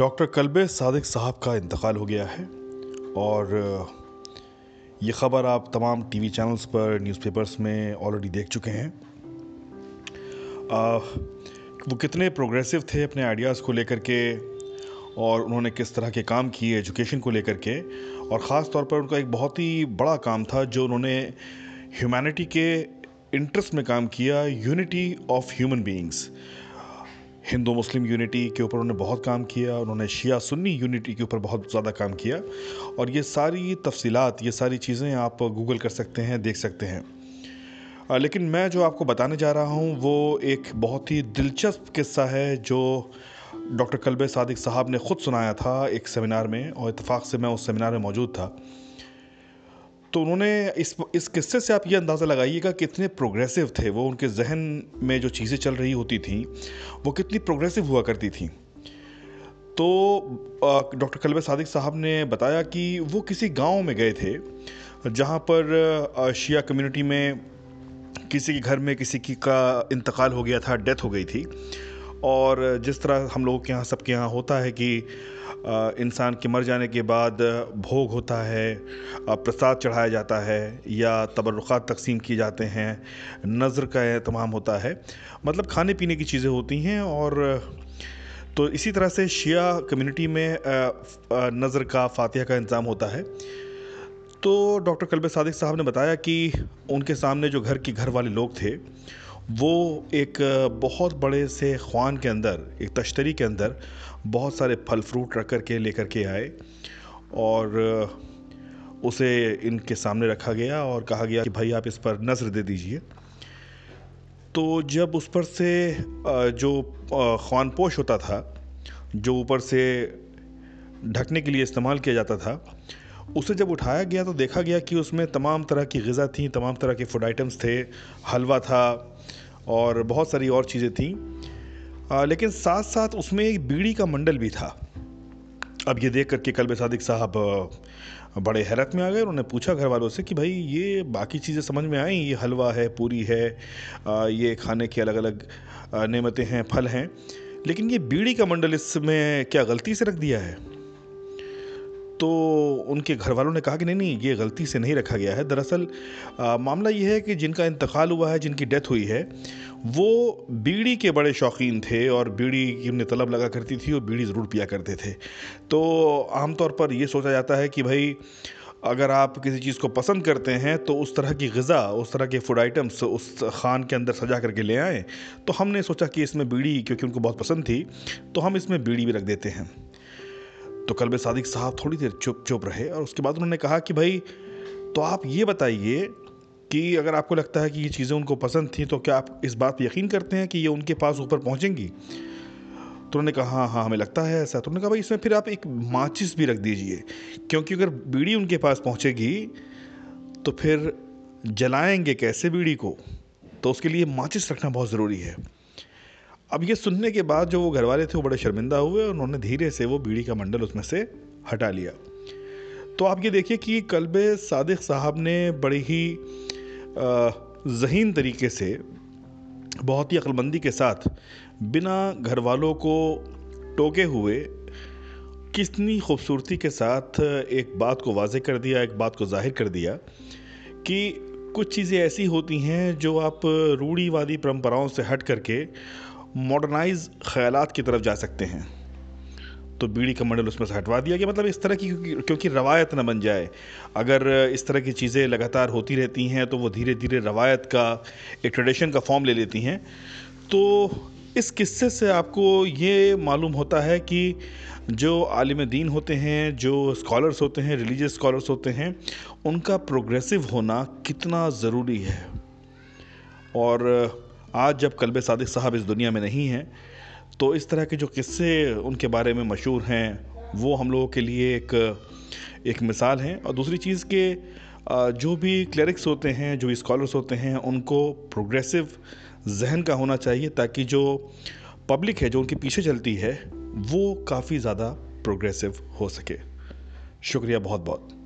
Doctor Kalbe Sadiq साहब का इंतकाल हो गया है और ये ख़बर आप तमाम टीवी चैनल्स पर न्यूज़पेपर्स में ऑलरेडी देख चुके हैं। आ, वो कितने प्रोग्रेसिव थे अपने आइडियाज़ को लेकर के और उन्होंने किस तरह के काम किए एजुकेशन को लेकर के। और ख़ास तौर पर उनका एक बहुत ही बड़ा काम था जो उन्होंने ह्यूमैनिटी के इंटरेस्ट में काम किया unity of human beings Hindu Muslim unity के ऊपर उन्होंने बहुत काम किया, उन्होंने शिया सुन्नी यूनिटी के ऊपर बहुत ज़्यादा काम किया। और ये सारी तफसीलात, ये सारी चीज़ें आप गूगल कर सकते हैं, देख सकते हैं। लेकिन मैं जो आपको बताने जा रहा हूँ, वो एक बहुत ही दिलचस्प किस्सा है जो डॉक्टर कल्बे सादिक साहब ने ख़ुद सुनाया था एक सेमिनार में, और इतफ़ाक़ से मैं उस सेमिनार में मौजूद था। तो उन्होंने इस इस किस्से से आप ये अंदाज़ा लगाइएगा कितने प्रोग्रेसिव थे वो, उनके जहन में जो चीज़ें चल रही होती थी, वो कितनी प्रोग्रेसिव हुआ करती थी। तो डॉक्टर कलबे सादिक साहब ने बताया कि वो किसी गाँव में गए थे, जहाँ पर शिया कम्युनिटी में किसी के घर में किसी की का इंतकाल हो गया था डेथ हो गई थी। और जिस तरह हम लोगों के यहाँ, सबके यहाँ होता है कि इंसान के मर जाने के बाद भोग होता है प्रसाद चढ़ाया जाता है या तबरुक़ात तकसीम किए जाते हैं, नज़र का तमाम होता है। मतलब खाने पीने की चीज़ें होती हैं और तो इसी तरह से शिया कम्युनिटी में नज़र का, फातिहा का इंतज़ाम होता है। तो डॉक्टर कलब सादिक साहब ने बताया कि उनके सामने जो घर के घर वाले लोग थे वो एक बहुत बड़े से ख्वान के अंदर, एक तश्तरी के अंदर बहुत सारे फल फ्रूट रख कर के लेकर के आए और उसे इनके सामने रखा गया और कहा गया कि भाई आप इस पर नज़र दे दीजिए। तो जब उस पर से जो ख्वान पोश होता था, जो ऊपर से ढकने के लिए इस्तेमाल किया जाता था उसे जब उठाया गया तो देखा गया कि उसमें तमाम तरह की गज़ा थी, तमाम तरह के फ़ूड आइटम्स थे, हलवा था और बहुत सारी और चीज़ें थी। लेकिन साथ साथ उसमें एक बीड़ी का मंडल भी था। अब ये देख करके कल्ब सादिक साहब बड़े हैरत में आ गए उन्होंने पूछा घर वालों से कि भाई, ये बाकी चीज़ें समझ में आई? ये हलवा है, पूरी है ये खाने की अलग अलग नेमतें हैं, फल हैं। लेकिन ये बीड़ी का मंडल इसमें क्या गलती से रख दिया है? तो उनके घर वालों ने कहा कि नहीं नहीं, ये गलती से नहीं रखा गया है। दरअसल मामला ये है कि जिनका इंतकाल हुआ है, जिनकी डेथ हुई है, वो बीड़ी के बड़े शौकीन थे और बीड़ी की उन्हें तलब लगा करती थी और बीड़ी ज़रूर पिया करते थे। तो आमतौर पर ये सोचा जाता है कि भाई, अगर आप किसी चीज़ को पसंद करते हैं तो उस तरह की गज़ा, उस तरह के फ़ूड आइटम्स उस खान के अंदर सजा करके ले आएँ। तो हमने सोचा कि इसमें बीड़ी, क्योंकि उनको बहुत पसंद थी तो हम इसमें बीड़ी भी रख देते हैं। तो कल्ब सादिक साहब थोड़ी देर चुप चुप रहे और उसके बाद उन्होंने कहा कि भाई तो आप ये बताइए कि अगर आपको लगता है कि ये चीज़ें उनको पसंद थी तो क्या आप इस बात पर यकीन करते हैं कि ये उनके पास ऊपर पहुँचेंगी? तो उन्होंने कहा हाँ हाँ हमें लगता है ऐसा। तो उन्होंने कहा, भाई, इसमें फिर आप एक माचिस भी रख दीजिए, क्योंकि अगर बीड़ी उनके पास पहुँचेगी तो फिर जलाएँगे कैसे बीड़ी को? तो उसके लिए माचिस रखना बहुत ज़रूरी है। अब ये सुनने के बाद जो वो घर वाले थे वो बड़े शर्मिंदा हुए और उन्होंने धीरे से वो बीड़ी का मंडल उसमें से हटा लिया। तो आप ये देखिए कि कल्ब सादिक साहब ने बड़ी ही जहीन तरीके से, बहुत ही अक्लमंदी के साथ बिना घर वालों को टोके हुए कितनी खूबसूरती के साथ एक बात को वाजे कर दिया, एक बात को ज़ाहिर कर दिया कि कुछ चीज़ें ऐसी होती हैं जो आप रूढ़ीवादी परंपराओं से हट करके मॉडर्नाइज ख्याल की तरफ़ जा सकते हैं। तो बीड़ी का मंडल उसमें से हटवा दिया गया मतलब इस तरह की क्योंकि, रवायत ना बन जाए। अगर इस तरह की चीज़ें लगातार होती रहती हैं तो वो धीरे धीरे रवायत का एक ट्रेडिशन का फॉर्म ले लेती हैं। तो इस किस्से से आपको ये मालूम होता है कि जो आलिम दीन होते हैं जो स्कॉलर्स होते हैं रिलीजियस स्कॉलर्स होते हैं उनका प्रोग्रेसिव होना कितना ज़रूरी है। और आज जब कल्ब सादिक साहब इस दुनिया में नहीं हैं तो इस तरह के जो किस्से उनके बारे में मशहूर हैं, वो हम लोगों के लिए एक एक मिसाल हैं। और दूसरी चीज़ के जो भी क्लरिक्स होते हैं, जो स्कॉलर्स होते हैं, उनको प्रोग्रेसिव जहन का होना चाहिए, ताकि जो पब्लिक है, जो उनके पीछे चलती है, वो काफ़ी ज़्यादा प्रोग्रेसिव हो सके। शुक्रिया बहुत बहुत